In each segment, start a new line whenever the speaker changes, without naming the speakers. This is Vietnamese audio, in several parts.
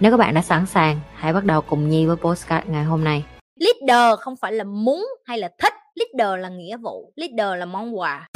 Nếu các bạn đã sẵn sàng, hãy bắt đầu cùng Nhi với postcard ngày hôm nay.
Leader không phải là muốn hay là thích, leader là nghĩa vụ, leader là món quà.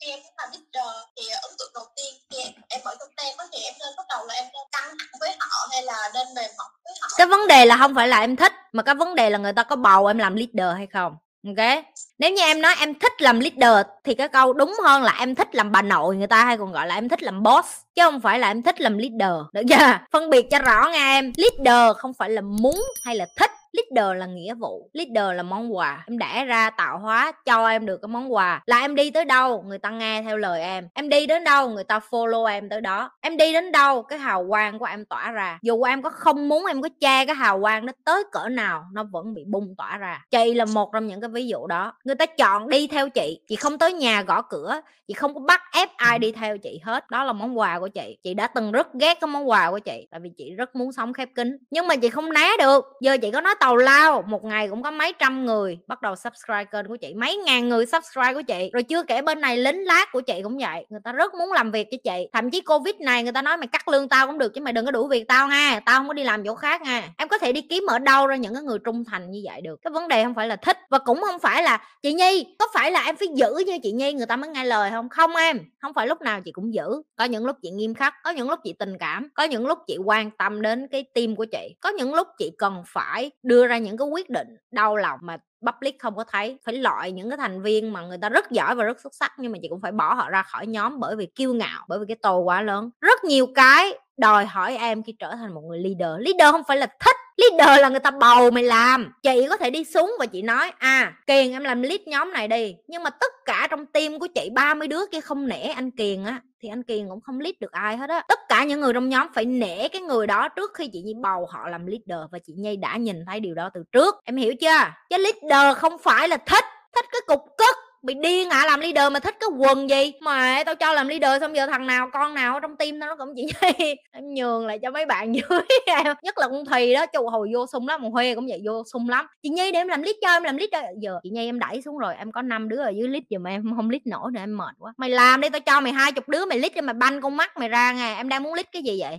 khi em muốn làm leader thì ấn tượng đầu tiên khi em, em mở trong tem á thì em nên bắt đầu là em nên căng thẳng với họ hay là nên mềm mỏng với họ
Cái vấn đề là không phải là em thích mà cái vấn đề là người ta có bầu em làm leader hay không. Ok. Nếu như em nói em thích làm leader thì cái câu đúng hơn là em thích làm bà nội người ta hay còn gọi là em thích làm boss, chứ không phải là em thích làm leader. Được chưa? Phân biệt cho rõ nha em. Leader không phải là muốn hay là thích leader là nghĩa vụ, leader là món quà. Em đẻ ra tạo hóa cho em được cái món quà là em đi tới đâu, người ta nghe theo lời em. Em đi đến đâu, người ta follow em tới đó. Em đi đến đâu, cái hào quang của em tỏa ra. Dù em có không muốn em có che cái hào quang nó tới cỡ nào, nó vẫn bị bung tỏa ra. Chị là một trong những cái ví dụ đó. Người ta chọn đi theo chị chị không tới nhà gõ cửa, chị không có bắt ép ai đi theo chị hết. Đó là món quà của chị. Chị đã từng rất ghét cái món quà của chị, tại vì chị rất muốn sống khép kín. Nhưng mà chị không né được. Giờ chị có nói tàu lao, một ngày cũng có mấy trăm người. Bắt đầu subscribe kênh của chị, mấy ngàn người subscribe của chị. Rồi chưa kể bên này lính lát của chị cũng vậy. Người ta rất muốn làm việc cho chị. Thậm chí covid này người ta nói mày cắt lương tao cũng được, chứ mày đừng có đuổi việc tao ha. Tao không có đi làm chỗ khác nha em có thể đi kiếm ở đâu ra những cái người trung thành như vậy được. Cái vấn đề không phải là thích và cũng không phải là, chị nhi, có phải là em phải giữ như chị nhi người ta mới nghe lời không? Không em. Không phải lúc nào chị cũng giữ. Có những lúc chị nghiêm khắc, có những lúc chị tình cảm, có những lúc chị quan tâm đến cái tim của chị, có những lúc chị cần phải đưa đưa ra những cái quyết định đau lòng mà public không có thấy, phải loại những cái thành viên mà người ta rất giỏi và rất xuất sắc, nhưng mà chị cũng phải bỏ họ ra khỏi nhóm bởi vì kiêu ngạo, bởi vì cái tô quá lớn. Rất nhiều cái đòi hỏi em khi trở thành một người leader. Leader không phải là thích leader là người ta bầu mày làm. Chị có thể đi xuống và chị nói à kiền, em làm lead nhóm này đi. Nhưng mà tất cả trong team của chị 30 đứa kia không nể anh kiền á, thì anh kiền cũng không lead được ai hết á. Tất cả những người trong nhóm phải nể cái người đó trước khi chị nhi bầu họ làm leader và chị nhi đã nhìn thấy điều đó từ trước. Em hiểu chưa? Chứ leader không phải là thích thích cái cục cất bị điên hả? À, làm leader mà thích cái quần gì? Mà tao cho làm leader xong giờ thằng nào con nào ở trong team tao nó cũng chỉ nhi em nhường lại cho mấy bạn dưới em. Nhất là con thùy đó chu hồi vô sung lắm một huê cũng vậy vô sung lắm. Chị nhi để em làm lead cho em làm lead cho. Giờ chị nhi em đẩy xuống rồi em có năm đứa ở dưới lead giờ mà em không lead nổi nữa em mệt quá. Mày làm đi tao cho mày hai chục đứa mày lead cho mày banh con mắt mày ra nghe em đang muốn lead cái gì vậy?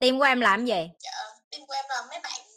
Team của em
làm gì
dạ, team của em là mấy bạn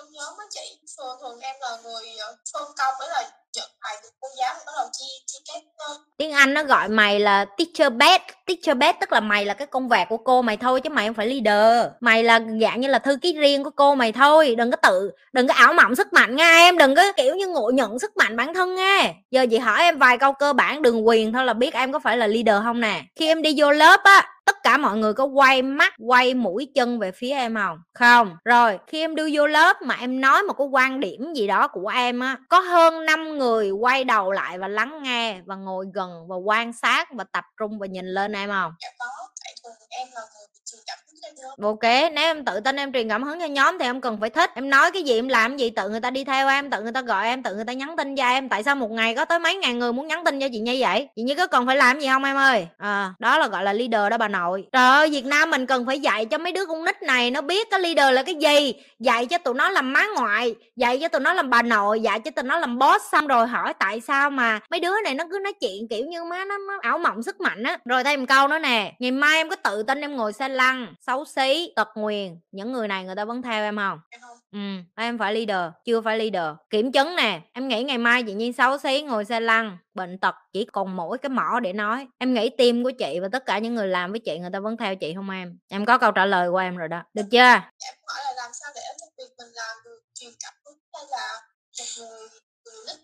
trong nhóm á chị. Thường thường em là người ờ, phân công với là nhận bài từ cô giáo thì bắt đầu chia chi các ờ,
tiếng anh nó gọi mày là teacher bed. Teacher bed tức là mày là cái công việc của cô mày thôi, chứ mày không phải leader. Mày là dạng như là thư ký riêng của cô mày thôi. Đừng có tự, đừng có ảo mộng sức mạnh nha em. Đừng có kiểu như ngộ nhận sức mạnh bản thân nha. Giờ chị hỏi em vài câu cơ bản đừng quyền thôi là biết em có phải là leader không nè. Khi em đi vô lớp á tất cả mọi người có quay mắt, quay mũi chân về phía em không? Không. Rồi, khi em đưa vô lớp mà em nói một cái quan điểm gì đó của em á, có hơn 5 người quay đầu lại và lắng nghe và ngồi gần và quan sát và tập trung và nhìn lên em không?
Dạ có, tại thường em là người bị truyền cảm
ok nếu em tự tin em truyền cảm hứng cho nhóm thì em cần phải thích. Em nói cái gì em làm cái gì tự người ta đi theo em tự người ta gọi em tự người ta nhắn tin cho em. Tại sao một ngày có tới mấy ngàn người muốn nhắn tin cho chị như vậy? Chị như có cần phải làm gì không em ơi? À, đó là gọi là leader đó bà nội. Trời ơi việt nam mình cần phải dạy cho mấy đứa con nít này nó biết cái leader là cái gì. Dạy cho tụi nó làm má ngoại dạy cho tụi nó làm bà nội dạy cho tụi nó làm boss. Xong rồi hỏi tại sao mà mấy đứa này nó cứ nói chuyện kiểu như má nó, nó ảo mộng sức mạnh á. Rồi thêm câu nữa nè ngày mai em có tự tin em ngồi xe lăn xấu xí tật nguyền những người này người ta vẫn theo em không
em
ừ em phải leader chưa phải leader. Kiểm chứng nè em nghĩ ngày mai chị nhiên xấu xí ngồi xe lăn bệnh tật chỉ còn mỗi cái mỏ để nói. Em nghĩ tim của chị và tất cả những người làm với chị người ta vẫn theo chị không em? Em có câu trả lời của em rồi đó được chưa?
Em hỏi là làm sao để một việc mình làm được truyền cảm hứng hay là một người lít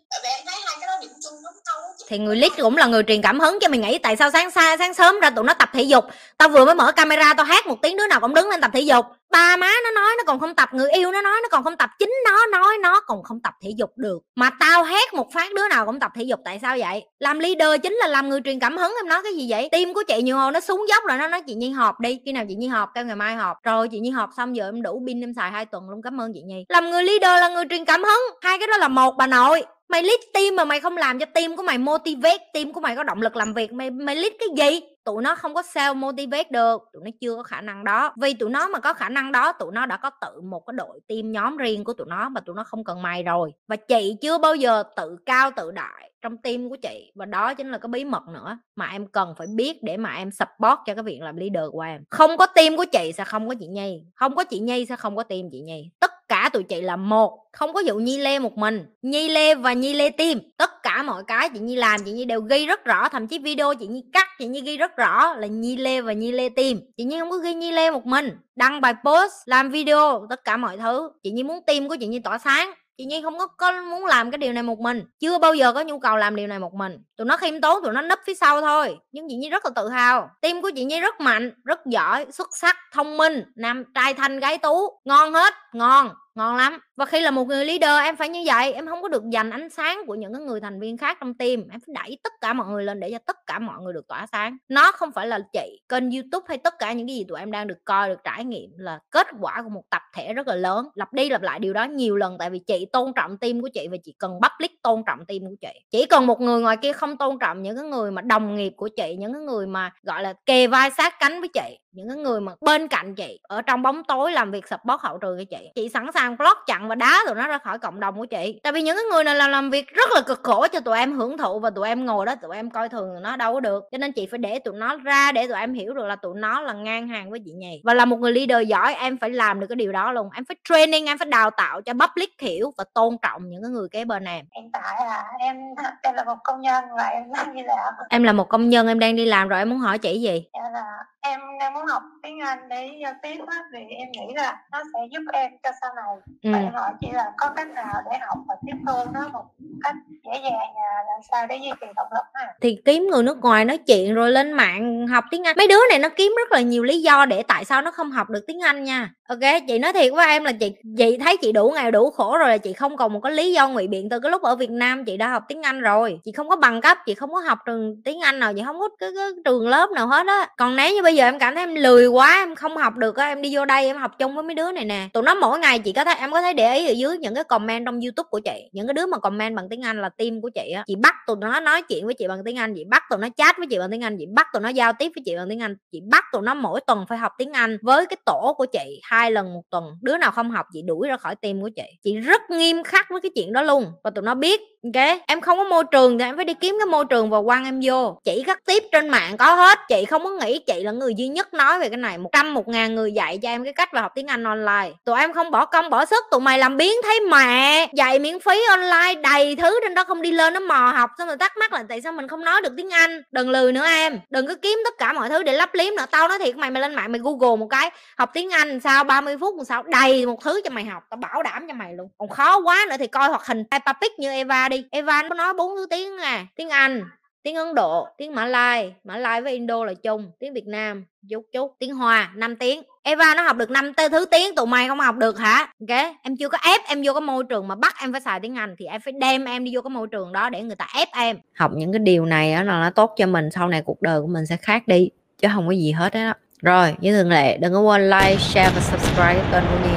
thì người lead cũng là người truyền cảm hứng cho mày nghĩ tại sao sáng xa sáng sớm ra tụi nó tập thể dục? Tao vừa mới mở camera tao hát một tiếng đứa nào cũng đứng lên tập thể dục ba má nó nói nó còn không tập, người yêu nó nói nó còn không tập, chính nó nói nó còn không tập thể dục được. Mà tao hét một phát đứa nào cũng tập thể dục, tại sao vậy? Làm leader chính là làm người truyền cảm hứng, em nói cái gì vậy? Tim của chị nhiều hồi nó xuống dốc rồi, nó nói, chị nhi họp đi. Khi nào chị nhi họp, kêu ngày mai họp. Rồi chị nhi họp xong, giờ em đủ pin, em xài hai tuần luôn, cảm ơn chị nhi. Làm người leader là người truyền cảm hứng. Hai cái đó là một bà nội mày lead team mà mày không làm cho team của mày motivate, team của mày có động lực làm việc, mày mày lead cái gì? Tụi nó không có sao motivate được, tụi nó chưa có khả năng đó. Vì tụi nó mà có khả năng đó, tụi nó đã có tự một cái đội team nhóm riêng của tụi nó mà tụi nó không cần mày rồi. Và chị chưa bao giờ tự cao tự đại trong team của chị. Và đó chính là cái bí mật nữa mà em cần phải biết để mà em support cho cái việc làm leader của em. Không có team của chị sẽ không có chị nhi. Không có chị nhi sẽ không có team chị nhi. Tất cả tụi chị là một không có dụ nhi lê một mình. Nhi lê và nhi lê tim tất cả mọi cái chị nhi làm chị nhi đều ghi rất rõ thậm chí video chị nhi cắt chị nhi ghi rất rõ là nhi lê và nhi lê tim. Chị nhi không có ghi nhi lê một mình đăng bài post làm video tất cả mọi thứ. Chị nhi muốn tim của chị nhi tỏa sáng chị nhi không có, có muốn làm cái điều này một mình chưa bao giờ có nhu cầu làm điều này một mình tụi nó khiêm tốn, tụi nó nấp phía sau thôi. Nhưng chị nhi rất là tự hào. Tim của chị nhi rất mạnh, rất giỏi, xuất sắc, thông minh, nam trai thanh gái tú. Ngon hết, ngon ngon lắm. Và khi là một người leader, em phải như vậy. Em không có được dành ánh sáng của những cái người thành viên khác trong team. Em phải đẩy tất cả mọi người lên để cho tất cả mọi người được tỏa sáng. Nó không phải là chị kênh youtube hay tất cả những cái gì tụi em đang được coi, được trải nghiệm là kết quả của một tập thể rất là lớn. Lặp đi lặp lại điều đó nhiều lần, tại vì chị tôn trọng team của chị và chị cần public tôn trọng team của chị. Chỉ cần một người ngoài kia không không tôn trọng những cái người mà đồng nghiệp của chị, những cái người mà, gọi là, kề vai sát cánh với chị những cái người mà bên cạnh chị ở trong bóng tối làm việc support hậu trường cho chị chị sẵn sàng block chặn và đá tụi nó ra khỏi cộng đồng của chị. Tại vì những cái người này là làm việc rất là cực khổ cho tụi em hưởng thụ và tụi em ngồi đó tụi em coi thường nó đâu có được. Cho nên chị phải để tụi nó ra để tụi em hiểu được là tụi nó là ngang hàng với chị nhì. Và là một người leader giỏi em phải làm được cái điều đó luôn. Em phải training em phải đào tạo cho public hiểu và tôn trọng những cái người kế bên em.
Hiện tại là em em là một công nhân và em đang đi làm.
Em là một công nhân em đang đi làm rồi em muốn hỏi chị gì?
Dạ là em đang muốn học tiếng Anh để giao tiếp á vì em nghĩ là nó sẽ giúp em cho sau này.
Ừ.
em hỏi chị là có cách nào để học và tiếp thu nó một cách dễ dàng và làm sao để duy trì động lực ha?
Thì kiếm người nước ngoài nói chuyện rồi lên mạng học tiếng Anh. Mấy đứa này nó kiếm rất là nhiều lý do để tại sao nó không học được tiếng Anh nha. Ok chị nói thiệt với em là chị chị thấy chị đủ nghèo đủ khổ rồi là chị không còn một cái lý do ngụy biện từ cái lúc ở Việt Nam chị đã học tiếng Anh rồi. Chị không có bằng cấp chị không có học trường tiếng Anh nào chị không có cái, cái trường lớp nào hết á. Còn nếu như bây giờ em cảm thấy em lười quá, em không học được á, em đi vô đây em học chung với mấy đứa này nè. Tụi nó mỗi ngày chị có thấy, em có thấy để ý ở dưới những cái comment trong youtube của chị, những cái đứa mà comment bằng tiếng anh là team của chị á. Chị bắt tụi nó nói chuyện với chị bằng tiếng anh, chị bắt tụi nó chat với chị bằng tiếng anh, chị bắt tụi nó giao tiếp với chị bằng tiếng anh. Chị bắt tụi nó mỗi tuần phải học tiếng anh với cái tổ của chị hai lần một tuần. Đứa nào không học, chị đuổi ra khỏi team của chị. Chị rất nghiêm khắc với cái chuyện đó luôn. Và tụi nó biết, ok? Em không có môi trường thì em phải đi kiếm cái môi trường và quăng em vô. Chỉ các tiếp trên mạng có hết, chị không có nghĩ chị là người duy nhất nói về cái này, một trăm, một ngàn người dạy cho em cái cách vào học tiếng anh online. Tụi em không bỏ công, bỏ sức, tụi mày làm biến thấy mẹ, dạy miễn phí online, đầy thứ trên đó không đi lên, nó mò học, xong rồi thắc mắc là tại sao mình không nói được tiếng anh? Đừng lười nữa em, đừng có kiếm tất cả mọi thứ để lấp liếm nữa. Tao nói thiệt, mày mày lên mạng mày google một cái, học tiếng anh sao 30 phút sao, đầy một thứ cho mày học, tao bảo đảm cho mày luôn. Còn khó quá nữa thì coi hoạt hình Peppa Pig như Eva đi. Eva nó nói bốn thứ tiếng à tiếng Anh tiếng Ấn Độ, tiếng Mã Lai Mã Lai với Indo là chung tiếng Việt Nam chút chút tiếng Hoa 5 tiếng. Eva nó học được năm thứ tiếng, tụi mày không học được hả? Ok, em chưa có ép em vô cái môi trường mà bắt em phải xài tiếng Anh thì em phải đem em đi vô cái môi trường đó để người ta ép em. Học những cái điều này á là nó tốt cho mình, sau này cuộc đời của mình sẽ khác đi, chứ không có gì hết đó. rồi, như thường lệ, đừng có quên like, share và subscribe kênh của Nhi.